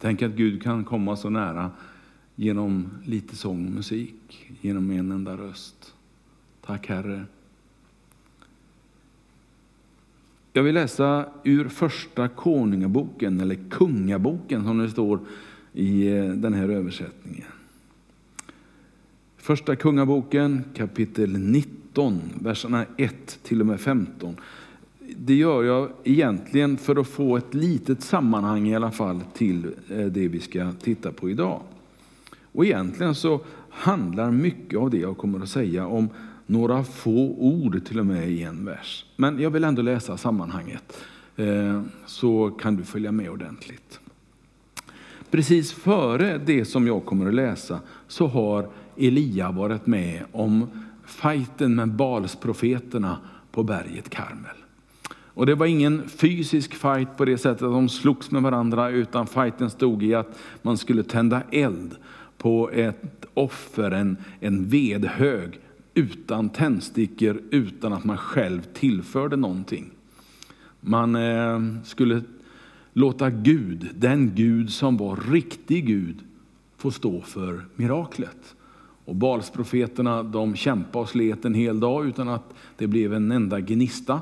Tänk att Gud kan komma så nära genom lite sång och musik, genom en enda röst. Tack Herre. Jag vill läsa ur första konungaboken, eller kungaboken som det står i eh, den här översättningen. Första kungaboken kapitel 19, verserna 1 till och med 15. Det gör jag egentligen för att få ett litet sammanhang i alla fall till eh, det vi ska titta på idag. Och egentligen så handlar mycket av det jag kommer att säga om några få ord till och med i en vers. Men jag vill ändå läsa sammanhanget eh, så kan du följa med ordentligt. Precis före det som jag kommer att läsa så har Elia varit med om fighten med Balsprofeterna på berget Karmel. Och det var ingen fysisk fight på det sättet att de slogs med varandra, utan fighten stod i att man skulle tända eld på ett offer, en, en vedhög, utan tändstickor, utan att man själv tillförde någonting. Man eh, skulle låta Gud, den Gud som var riktig Gud, få stå för miraklet. Och Balsprofeterna de kämpade och slet en hel dag utan att det blev en enda gnista.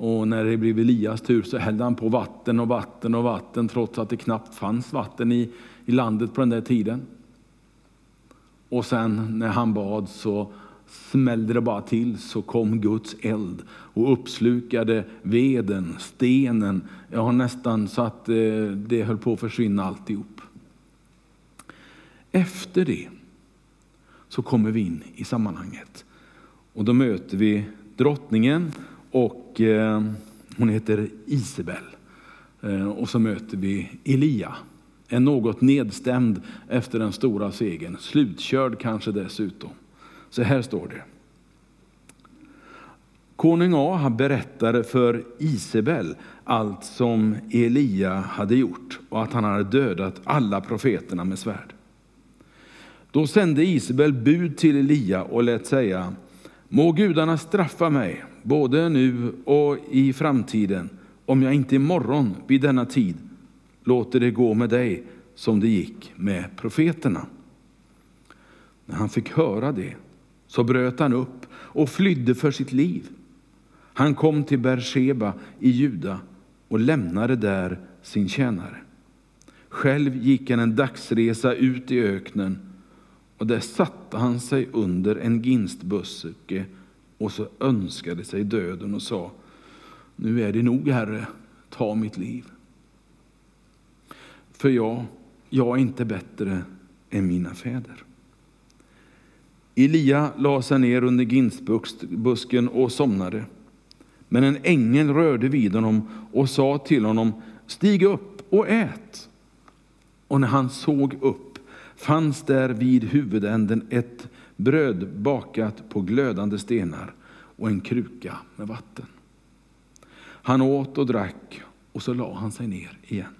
Och när det blev Elias tur så hällde han på vatten och vatten och vatten trots att det knappt fanns vatten i, i landet på den där tiden. Och sen när han bad så smällde det bara till så kom Guds eld och uppslukade veden, stenen, ja nästan så att eh, det höll på att försvinna alltihop. Efter det så kommer vi in i sammanhanget. Och då möter vi drottningen och eh, hon heter Isabel. Eh, och så möter vi Elia, en något nedstämd efter den stora segern, slutkörd kanske dessutom. Så här står det. Konung A berättade för Isabel allt som Elia hade gjort och att han hade dödat alla profeterna med svärd. Då sände Isabel bud till Elia och lät säga, må gudarna straffa mig, både nu och i framtiden, om jag inte imorgon vid denna tid låter det gå med dig som det gick med profeterna. När han fick höra det så bröt han upp och flydde för sitt liv. Han kom till Beersheba i Juda och lämnade där sin tjänare. Själv gick han en dagsresa ut i öknen och där satte han sig under en ginstbuske och så önskade sig döden och sa Nu är det nog, Herre, ta mitt liv. För jag, jag är inte bättre än mina fäder. Elia la sig ner under ginstbusken och somnade. Men en ängel rörde vid honom och sa till honom, stig upp och ät. Och när han såg upp fanns där vid huvudänden ett bröd bakat på glödande stenar och en kruka med vatten. Han åt och drack och så la han sig ner igen.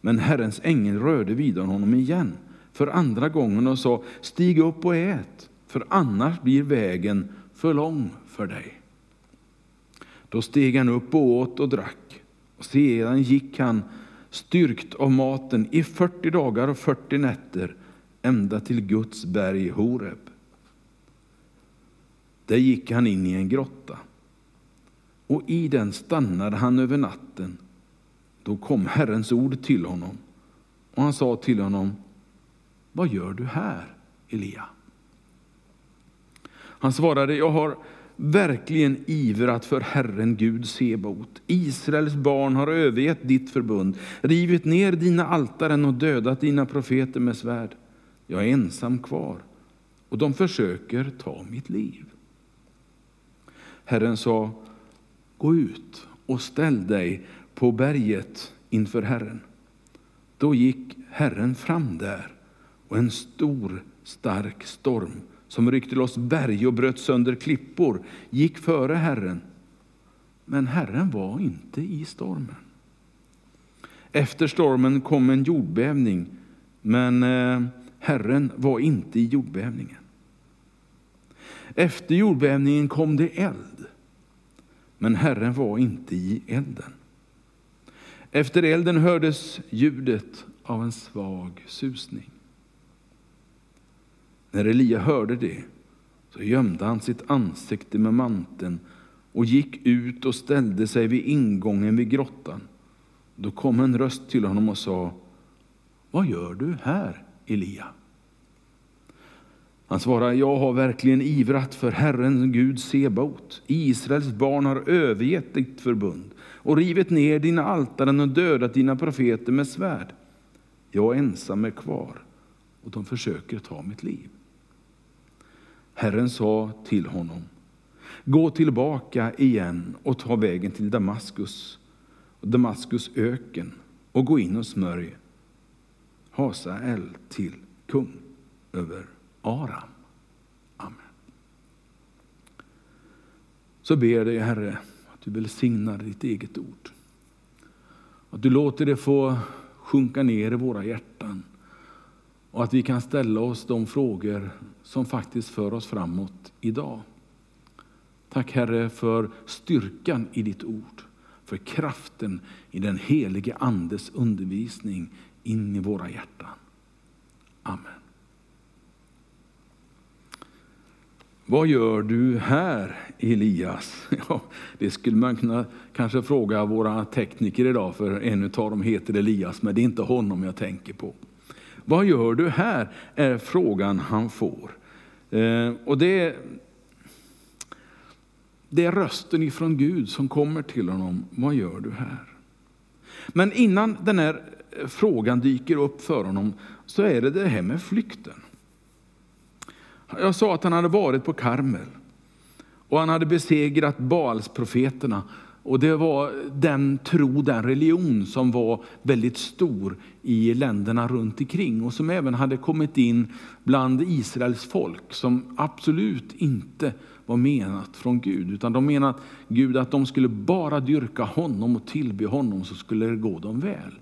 Men Herrens ängel rörde vid honom igen för andra gången och sa, stig upp och ät, för annars blir vägen för lång för dig. Då steg han upp och åt och drack, och sedan gick han styrkt av maten i 40 dagar och 40 nätter ända till Guds berg Horeb. Där gick han in i en grotta, och i den stannade han över natten. Då kom Herrens ord till honom, och han sa till honom, vad gör du här, Elia? Han svarade, jag har verkligen ivrat för Herren Gud Sebot. Israels barn har övergett ditt förbund, rivit ner dina altaren och dödat dina profeter med svärd. Jag är ensam kvar och de försöker ta mitt liv. Herren sa, gå ut och ställ dig på berget inför Herren. Då gick Herren fram där och en stor stark storm som ryckte loss berg och bröt sönder klippor gick före Herren. Men Herren var inte i stormen. Efter stormen kom en jordbävning, men eh, Herren var inte i jordbävningen. Efter jordbävningen kom det eld, men Herren var inte i elden. Efter elden hördes ljudet av en svag susning. När Elia hörde det så gömde han sitt ansikte med manteln och gick ut och ställde sig vid ingången vid grottan. Då kom en röst till honom och sa, Vad gör du här, Elia? Han svarade, jag har verkligen ivrat för Herren Gud Sebaot. Israels barn har övergett ditt förbund och rivit ner dina altaren och dödat dina profeter med svärd. Jag ensam är kvar och de försöker ta mitt liv. Herren sa till honom, gå tillbaka igen och ta vägen till Damaskus, Damaskus öken och gå in och smörj Hasael till kung över Aram. Amen. Så ber jag dig, Herre, att du välsignar ditt eget ord. Att du låter det få sjunka ner i våra hjärtan och att vi kan ställa oss de frågor som faktiskt för oss framåt idag. Tack Herre för styrkan i ditt ord, för kraften i den helige Andes undervisning in i våra hjärtan. Amen. Vad gör du här, Elias? Ja, det skulle man kunna kanske fråga våra tekniker idag, för en av dem heter Elias, men det är inte honom jag tänker på. Vad gör du här? är frågan han får. Eh, och det, det är rösten ifrån Gud som kommer till honom. Vad gör du här? Men innan den här frågan dyker upp för honom så är det det här med flykten. Jag sa att han hade varit på Karmel och han hade besegrat Baalsprofeterna. Och det var den tro, den religion som var väldigt stor i länderna runt omkring och som även hade kommit in bland Israels folk som absolut inte var menat från Gud. Utan de menade att Gud att de skulle bara dyrka honom och tillbe honom så skulle det gå dem väl.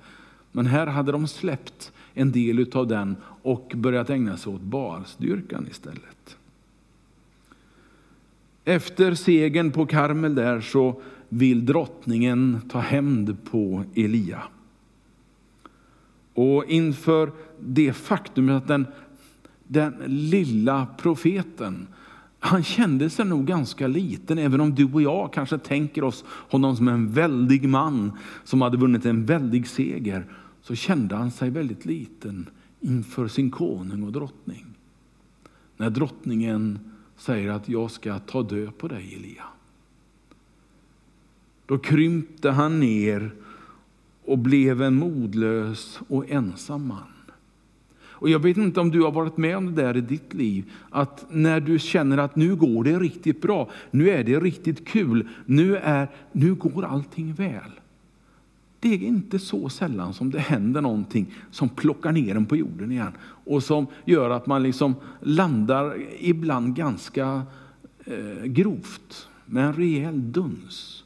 Men här hade de släppt en del av den och börjat ägna sig åt barstyrkan. istället. Efter segern på Karmel där så vill drottningen ta hämnd på Elia. Och inför det faktum att den, den lilla profeten, han kände sig nog ganska liten, även om du och jag kanske tänker oss honom som en väldig man som hade vunnit en väldig seger, så kände han sig väldigt liten inför sin konung och drottning. När drottningen säger att jag ska ta död på dig Elia. Då krympte han ner och blev en modlös och ensam man. Och jag vet inte om du har varit med om det där i ditt liv, att när du känner att nu går det riktigt bra, nu är det riktigt kul, nu, är, nu går allting väl. Det är inte så sällan som det händer någonting som plockar ner en på jorden igen och som gör att man liksom landar ibland ganska eh, grovt med en rejäl duns.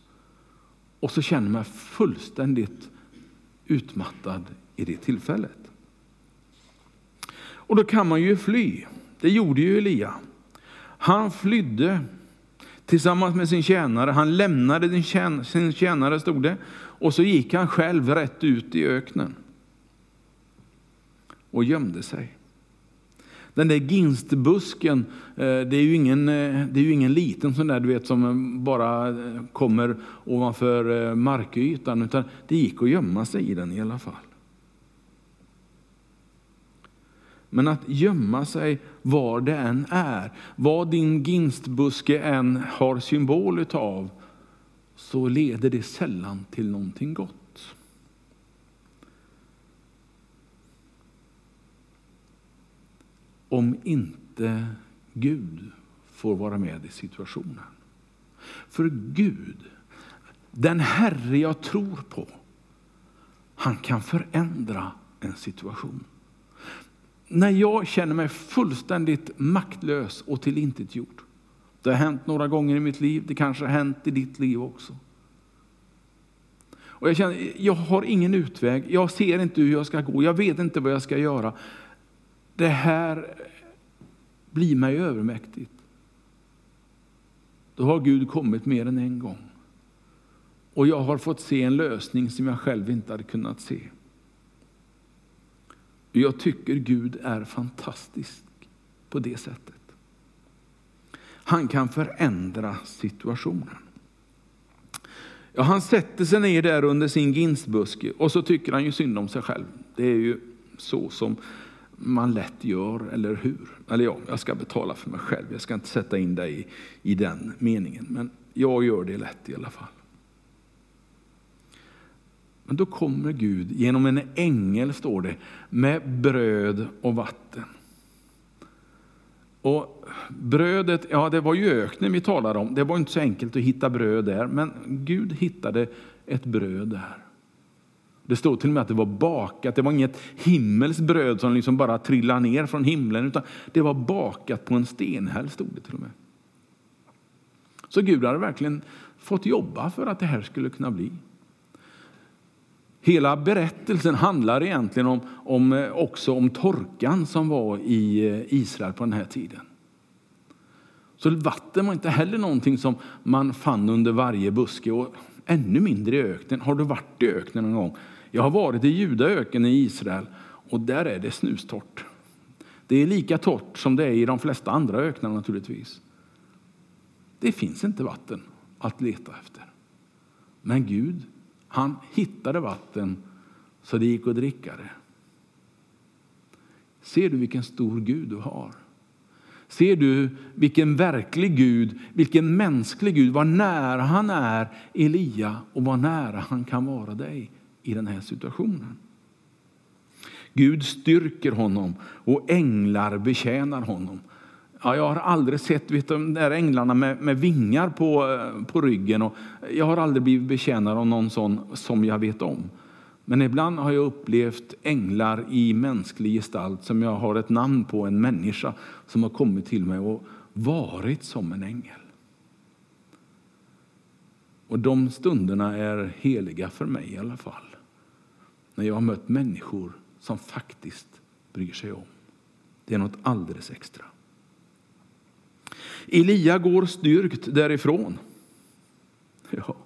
Och så känner man fullständigt utmattad i det tillfället. Och då kan man ju fly. Det gjorde ju Elia. Han flydde tillsammans med sin tjänare. Han lämnade sin tjänare, stod det, och så gick han själv rätt ut i öknen och gömde sig. Den där ginstbusken, eh, det är ju ingen, eh, det är ju ingen liten sån där du vet som eh, bara kommer ovanför markytan, utan det gick att gömma sig i den i alla fall. Men att gömma sig var det än är, vad din ginstbuske än har symbol utav, så leder det sällan till någonting gott. Om inte Gud får vara med i situationen. För Gud, den Herre jag tror på, han kan förändra en situation. När jag känner mig fullständigt maktlös och tillintetgjord, det har hänt några gånger i mitt liv, det kanske har hänt i ditt liv också. Och jag känner, jag har ingen utväg, jag ser inte hur jag ska gå, jag vet inte vad jag ska göra. Det här blir mig övermäktigt. Då har Gud kommit mer än en gång Och jag har fått se en lösning som jag själv inte hade kunnat se. Jag tycker Gud är fantastisk på det sättet. Han kan förändra situationen. Ja, han sätter sig ner där under sin ginsbuske och så tycker han ju synd om sig själv. Det är ju så som man lätt gör, eller hur? Eller ja, jag ska betala för mig själv. Jag ska inte sätta in dig i, i den meningen. Men jag gör det lätt i alla fall. Men då kommer Gud genom en ängel, står det, med bröd och vatten. Och brödet, ja det var ju öknen vi talade om. Det var inte så enkelt att hitta bröd där, men Gud hittade ett bröd där. Det står till och med att det var bakat. Det var inget himmelskt bröd som liksom bara trillade ner från himlen, utan det var bakat på en stenhäll, stod det till och med. Så Gud hade verkligen fått jobba för att det här skulle kunna bli. Hela berättelsen handlar egentligen om, om, eh, också om torkan som var i eh, Israel på den här tiden. Så vatten var inte heller någonting som man fann under varje buske och ännu mindre i öknen. Har du varit i öknen någon gång? Jag har varit i Judaöken i Israel och där är det snustort. Det är lika torrt som det är i de flesta andra öknar naturligtvis. Det finns inte vatten att leta efter. Men Gud han hittade vatten så det gick att dricka det. Ser du vilken stor Gud du har? Ser du vilken verklig Gud, vilken mänsklig Gud, vad nära han är Elia och vad nära han kan vara dig i den här situationen. Gud styrker honom och änglar betjänar honom. Ja, jag har aldrig sett vet du, de där änglarna med, med, vingar på, eh, på ryggen. Och jag har aldrig blivit betjänad av någon sån som jag vet om. Men ibland har jag upplevt änglar i mänsklig gestalt som jag har ett namn på, en människa som har kommit till mig och varit som en ängel. Och de stunderna är heliga för mig i alla fall. När jag har mött människor som faktiskt bryr sig om. Det är något alldeles extra. Elia går styrkt därifrån. Ja,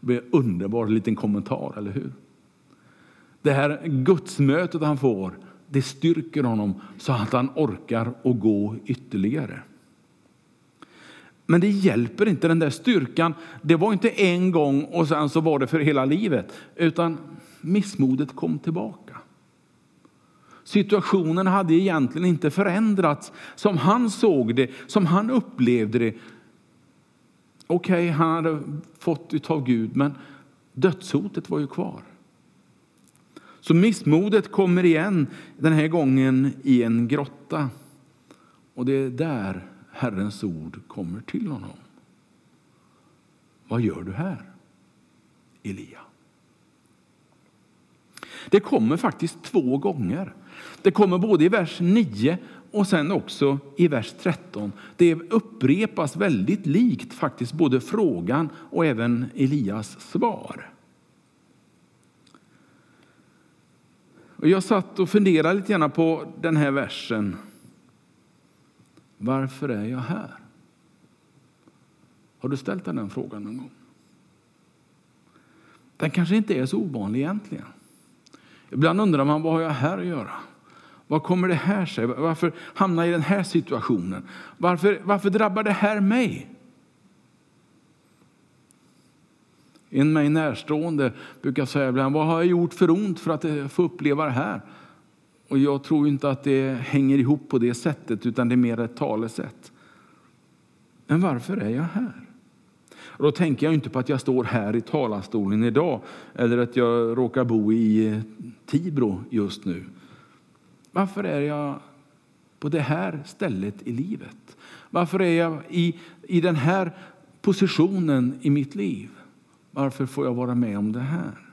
det blir en underbar liten kommentar, eller hur? Det här gudsmötet han får, det styrker honom så att han orkar att gå ytterligare. Men det hjälper inte den där styrkan. Det var inte en gång och sen så var det för hela livet, utan missmodet kom tillbaka. Situationen hade egentligen inte förändrats som han såg det, som han upplevde det. Okej, okay, han hade fått av Gud, men dödshotet var ju kvar. Så missmodet kommer igen, den här gången i en grotta. Och det är där Herrens ord kommer till honom. Vad gör du här, Elia? Det kommer faktiskt två gånger. Det kommer både i vers 9 och sen också i vers 13. Det upprepas väldigt likt faktiskt både frågan och även Elias svar. Och jag satt och funderade lite grann på den här versen. Varför är jag här? Har du ställt den frågan någon gång? Den kanske inte är så ovanlig egentligen. Ibland undrar man vad har jag här att göra? Vad kommer det här sig? Varför hamnar jag i den här situationen? Varför, varför drabbar det här mig? En mig närstående brukar säga ibland, vad har jag gjort för ont för att eh, få uppleva det här? Och jag tror inte att det hänger ihop på det sättet, utan det är mer ett talesätt. Men varför är jag här? Och då tänker jag inte på att jag står här i talarstolen idag eller att jag råkar bo i Tibro just nu. Varför är jag på det här stället i livet? Varför är jag i, i den här positionen i mitt liv? Varför får jag vara med om det här?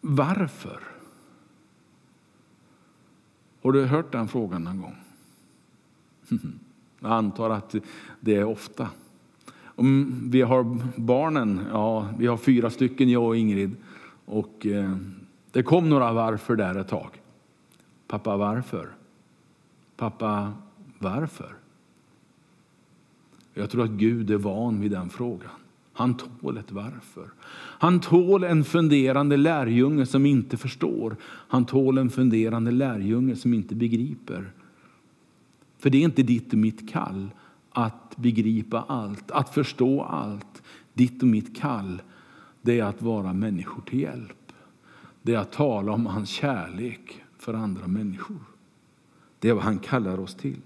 Varför? Har du hört den frågan någon gång? Jag antar att det är ofta. Om vi har barnen, ja, vi har fyra stycken, jag och Ingrid. Och eh, det kom några varför där ett tag. Pappa, varför? Pappa, varför? Jag tror att Gud är van vid den frågan. Han tål ett varför. Han tål en funderande lärjunge som inte förstår. Han tål en funderande lärjunge som inte begriper. För det är inte ditt och mitt kall att begripa allt, att förstå allt. Ditt och mitt kall det är att vara människor till hjälp. Det är att tala om hans kärlek för andra människor. Det är vad han kallar oss till.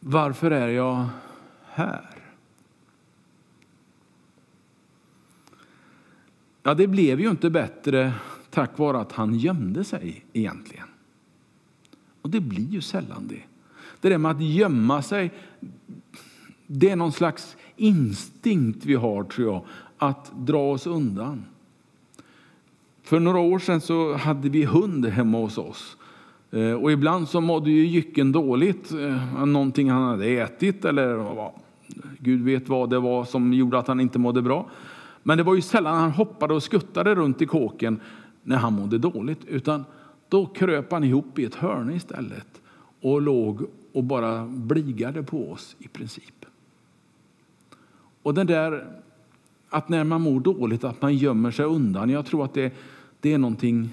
Varför är jag här? Ja, det blev ju inte bättre tack vare att han gömde sig egentligen. Och det blir ju sällan det. Det där med att gömma sig, det är någon slags instinkt vi har tror jag, att dra oss undan. För några år sedan så hade vi hund hemma hos oss. Eh, och ibland så mådde ju jycken dåligt, eh, någonting han hade ätit eller vad, Gud vet vad det var som gjorde att han inte mådde bra. Men det var ju sällan han hoppade och skuttade runt i kåken när han mådde dåligt, utan då kröp han ihop i ett hörn istället och låg och bara bligade på oss i princip. Och den där att när man mår dåligt att man gömmer sig undan, jag tror att det, det är någonting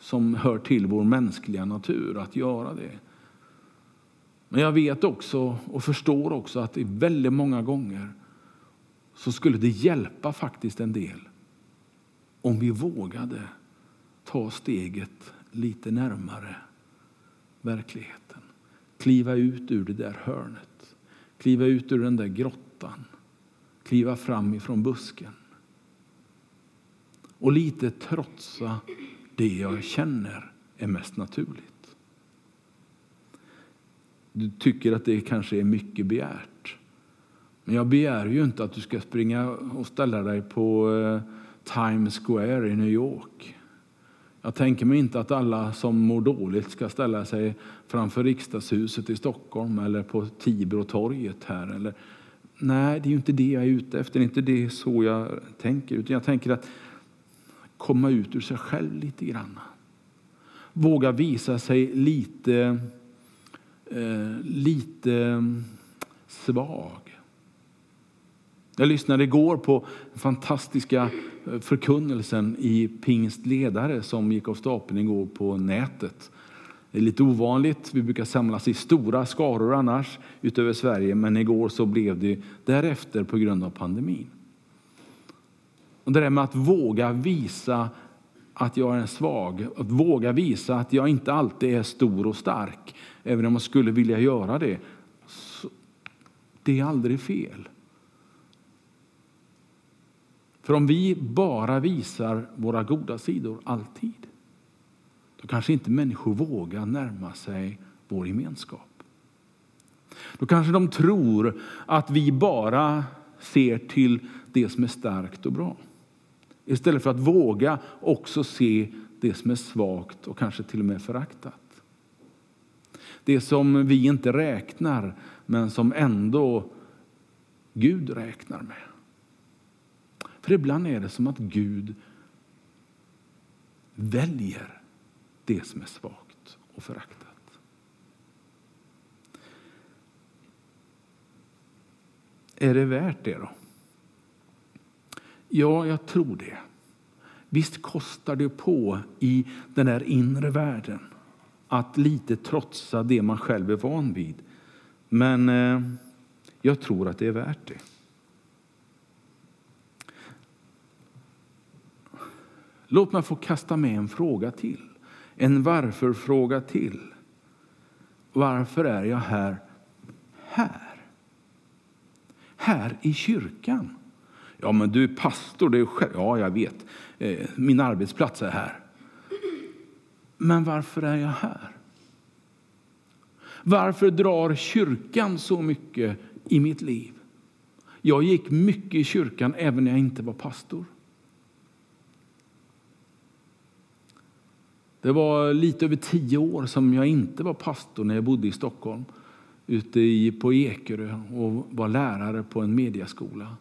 som hör till vår mänskliga natur att göra det. Men jag vet också och förstår också att väldigt många gånger så skulle det hjälpa faktiskt en del om vi vågade ta steget lite närmare verkligheten. Kliva ut ur det där hörnet, kliva ut ur den där grottan, kliva fram ifrån busken och lite trotsa det jag känner är mest naturligt. Du tycker att det kanske är mycket begärt. Men jag begär ju inte att du ska springa och ställa dig på eh, Times Square i New York. Jag tänker mig inte att alla som mår dåligt ska ställa sig framför riksdagshuset i Stockholm eller på Tibrotorget här. Eller, nej, det är ju inte det jag är ute efter. Det är inte det så jag tänker. Utan jag tänker att komma ut ur sig själv lite grann. Våga visa sig lite, eh, lite svag. Jag lyssnade igår på den fantastiska eh, förkunnelsen i Pingst ledare som gick av stapeln igår på nätet. Det är lite ovanligt. Vi brukar samlas i stora skaror annars utöver Sverige, men igår så blev det därefter på grund av pandemin. Och det där med att våga visa att jag är svag, att våga visa att jag inte alltid är stor och stark, även om jag skulle vilja göra det. det är aldrig fel. För om vi bara visar våra goda sidor alltid, då kanske inte människor vågar närma sig vår gemenskap. Då kanske de tror att vi bara ser till det som är starkt och bra. Istället för att våga också se det som är svagt och kanske till och med föraktat. Det som vi inte räknar, men som ändå Gud räknar med. För ibland är det som att Gud väljer det som är svagt och föraktat. Är det värt det då? Ja, jag tror det. Visst kostar det på i den här inre världen att lite trotsa det man själv är van vid. Men eh, jag tror att det är värt det. Låt mig få kasta med en fråga till. En varför-fråga till. Varför är jag här? Här. Här i kyrkan. Ja, men du är pastor. Det är själv. Ja, jag vet. Eh, min arbetsplats är här. Men varför är jag här? Varför drar kyrkan så mycket i mitt liv? Jag gick mycket i kyrkan även när jag inte var pastor. Det var lite över tio år som jag inte var pastor när jag bodde i Stockholm ute i, på Ekerö och var lärare på en mediaskola.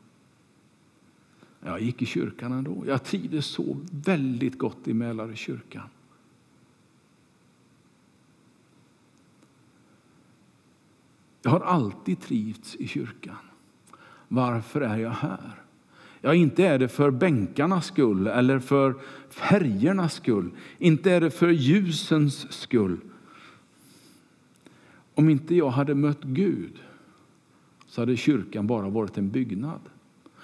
Jag gick i kyrkan ändå. Jag trivdes så väldigt gott i Mälarökyrkan. Jag har alltid trivts i kyrkan. Varför är jag här? Ja, inte är det för bänkarnas skull eller för färgernas skull. Inte är det för ljusens skull. Om inte jag hade mött Gud så hade kyrkan bara varit en byggnad.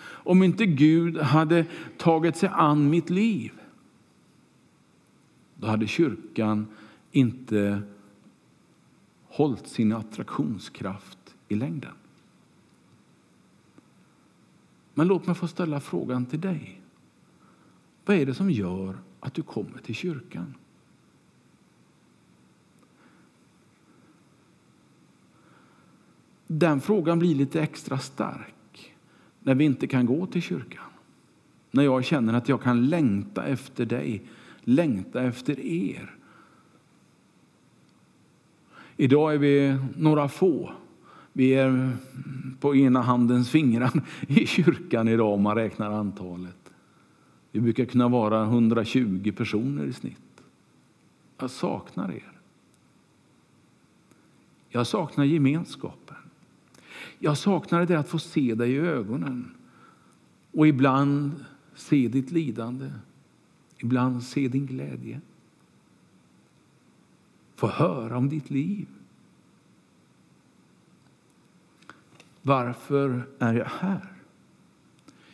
Om inte Gud hade tagit sig an mitt liv då hade kyrkan inte hållit sin attraktionskraft i längden. Men låt mig få ställa frågan till dig. Vad är det som gör att du kommer till kyrkan? Den frågan blir lite extra stark när vi inte kan gå till kyrkan. När jag känner att jag kan längta efter dig, längta efter er. Idag är vi några få. Vi är på ena handens fingrar i kyrkan idag om man räknar antalet. Vi brukar kunna vara 120 personer i snitt. Jag saknar er. Jag saknar gemenskapen. Jag saknar det att få se dig i ögonen och ibland se ditt lidande, ibland se din glädje. Få höra om ditt liv. Varför är jag här?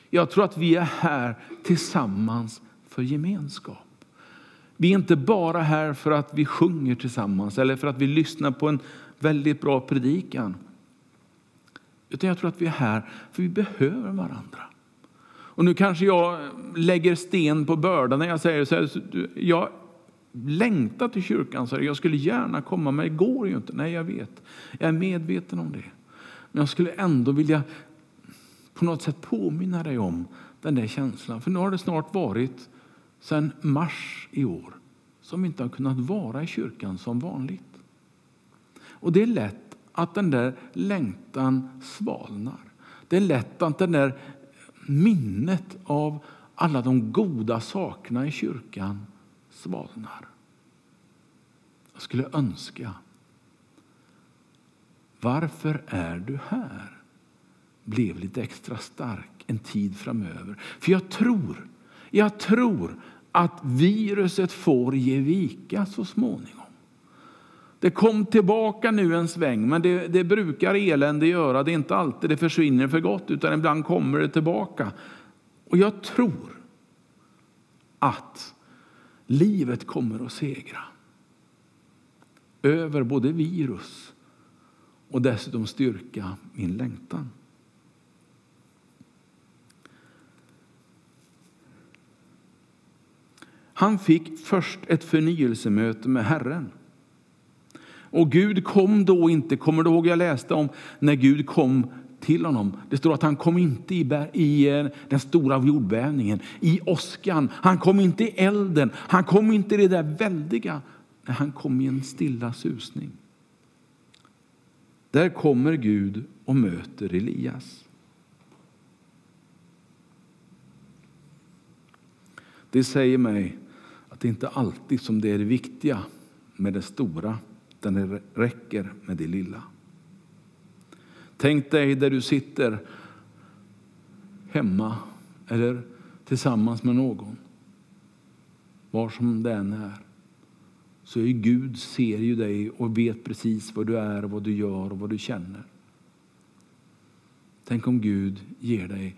Jag tror att vi är här tillsammans för gemenskap. Vi är inte bara här för att vi sjunger tillsammans eller för att vi lyssnar på en väldigt bra predikan. Utan jag tror att vi är här för vi behöver varandra. Och nu kanske jag lägger sten på bördan när jag säger så här. Jag längtar till kyrkan, så jag skulle gärna komma men det går ju inte. Nej, jag vet. Jag är medveten om det. Men jag skulle ändå vilja på något sätt påminna dig om den där känslan. För nu har det snart varit sedan mars i år som vi inte har kunnat vara i kyrkan som vanligt. Och det är lätt att den där längtan svalnar. Det är lätt att den där minnet av alla de goda sakerna i kyrkan svalnar. Jag skulle önska varför är du här? blev lite extra stark en tid framöver. För jag tror, jag tror att viruset får ge vika så småningom. Det kom tillbaka nu en sväng, men det, det brukar elände göra. Det är inte alltid det försvinner för gott, utan ibland kommer det tillbaka. Och jag tror att livet kommer att segra över både virus och dessutom styrka min längtan. Han fick först ett förnyelsemöte med Herren. Och Gud kom då inte, kommer du ihåg jag läste om när Gud kom till honom? Det står att han kom inte i, i eh, den stora jordbävningen, i åskan, han kom inte i elden, han kom inte i det där väldiga. Nej, han kom i en stilla susning. Där kommer Gud och möter Elias. Det säger mig att det inte alltid som det är det viktiga med det stora, utan det räcker med det lilla. Tänk dig där du sitter hemma eller tillsammans med någon, var som det än är så är Gud ser ju dig och vet precis vad du är, vad du gör och vad du känner. Tänk om Gud ger dig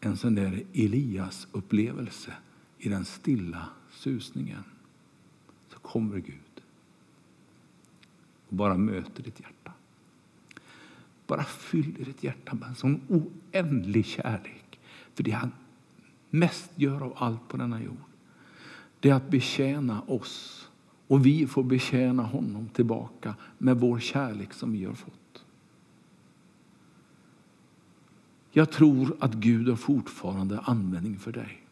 en sån där Elias-upplevelse i den stilla susningen. Så kommer Gud och bara möter ditt hjärta. Bara fyller ditt hjärta med en sån oändlig kärlek. För det han mest gör av allt på denna jord, det är att betjäna oss och vi får betjäna honom tillbaka med vår kärlek som vi har fått. Jag tror att Gud har fortfarande användning för dig.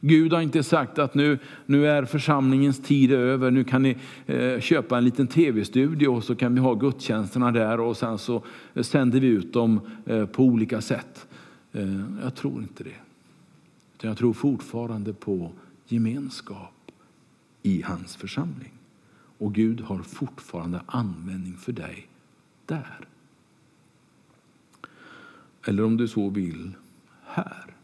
Gud har inte sagt att nu, nu är församlingens tid över, nu kan ni eh, köpa en liten tv-studio och så kan vi ha gudstjänsterna där och sen så sänder vi ut dem eh, på olika sätt. Eh, jag tror inte det. Jag tror fortfarande på gemenskap i hans församling. Och Gud har fortfarande användning för dig där. Eller om du så vill, här.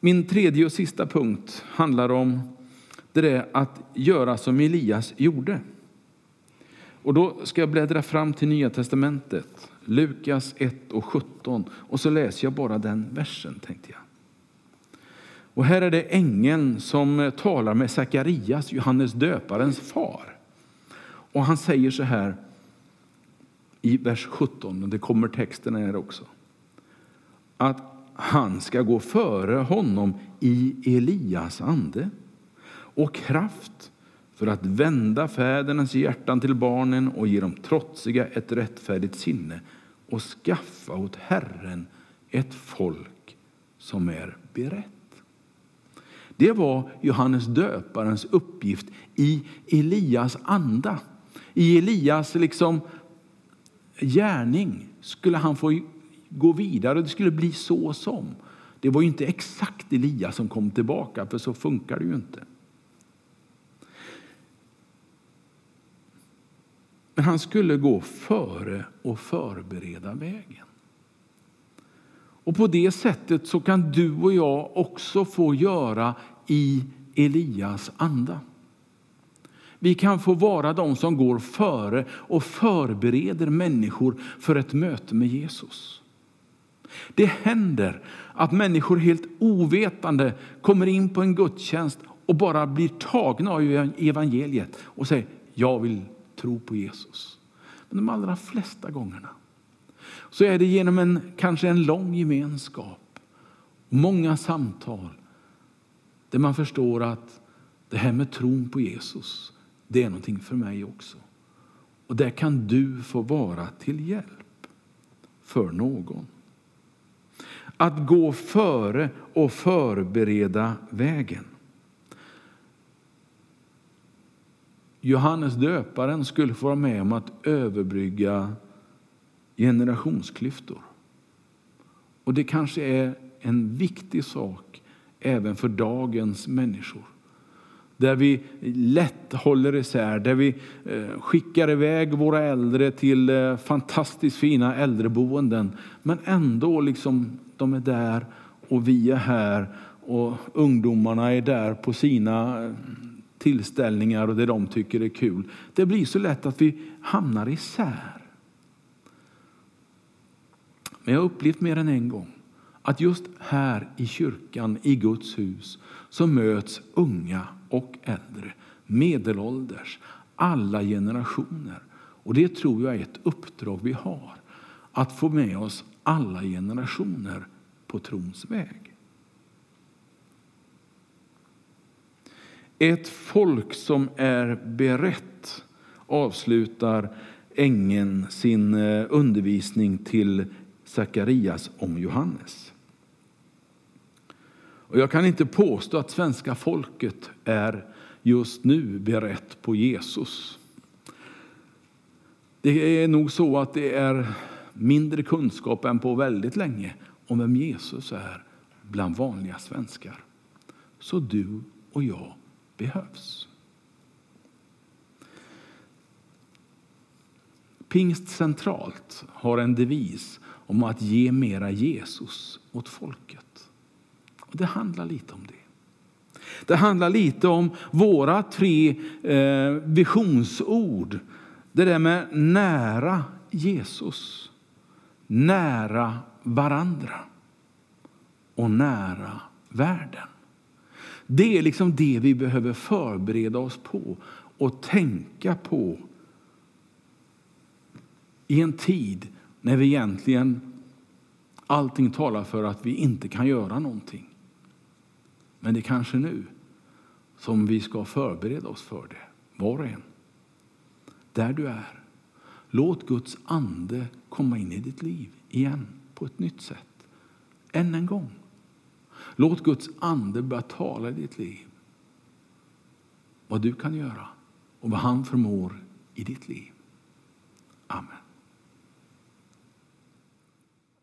Min tredje och sista punkt handlar om det där att göra som Elias gjorde. Och då ska jag bläddra fram till Nya testamentet, Lukas 1 och 17. Och så läser jag bara den versen, tänkte jag. Och här är det ängeln som eh, talar med Sakarias, Johannes döparens far. Och han säger så här i vers 17, och det kommer texten här också. Att han ska gå före honom i Elias ande och kraft för att vända fädernas hjärtan till barnen och ge dem trotsiga ett rättfärdigt sinne och skaffa åt Herren ett folk som är berett. Det var Johannes döparens uppgift i Elias anda. I Elias liksom gärning skulle han få gå vidare. Det skulle bli så som. Det var inte exakt Elias som kom tillbaka, för så funkar det ju inte. Men han skulle gå före och förbereda vägen. Och på det sättet så kan du och jag också få göra i Elias anda. Vi kan få vara de som går före och förbereder människor för ett möte med Jesus. Det händer att människor helt ovetande kommer in på en gudstjänst och bara blir tagna av evangeliet och säger jag vill tro på Jesus. Men de allra flesta gångerna så är det genom en, kanske en lång gemenskap, många samtal där man förstår att det här med tron på Jesus, det är någonting för mig också. Och där kan du få vara till hjälp för någon. Att gå före och förbereda vägen. Johannes döparen skulle få vara med om att överbrygga generationsklyftor. Och det kanske är en viktig sak även för dagens människor. Där vi lätt håller isär, där vi eh, skickar iväg våra äldre till eh, fantastiskt fina äldreboenden. Men ändå, liksom, de är där och vi är här och ungdomarna är där på sina eh, tillställningar och det de tycker är kul. Det blir så lätt att vi hamnar isär. Men jag har upplevt mer än en gång att just här i kyrkan, i Guds hus, så möts unga och äldre, medelålders, alla generationer. Och det tror jag är ett uppdrag vi har, att få med oss alla generationer på trons väg. Ett folk som är berett avslutar ängeln sin eh, undervisning till Sakarias om Johannes. Och jag kan inte påstå att svenska folket är just nu berett på Jesus. Det är nog så att det är mindre kunskap än på väldigt länge om vem Jesus är bland vanliga svenskar. Så du och jag behövs. Pingst centralt har en devis om att ge mera Jesus åt folket. Och det handlar lite om det. Det handlar lite om våra tre eh, visionsord. Det där med nära Jesus, nära varandra och nära världen. Det är liksom det vi behöver förbereda oss på och tänka på i en tid när vi egentligen allting talar för att vi inte kan göra någonting. Men det är kanske nu som vi ska förbereda oss för det, var och en. Där du är. Låt Guds ande komma in i ditt liv igen på ett nytt sätt. Än en gång. Låt Guds ande börja tala i ditt liv. Vad du kan göra och vad han förmår i ditt liv. Amen.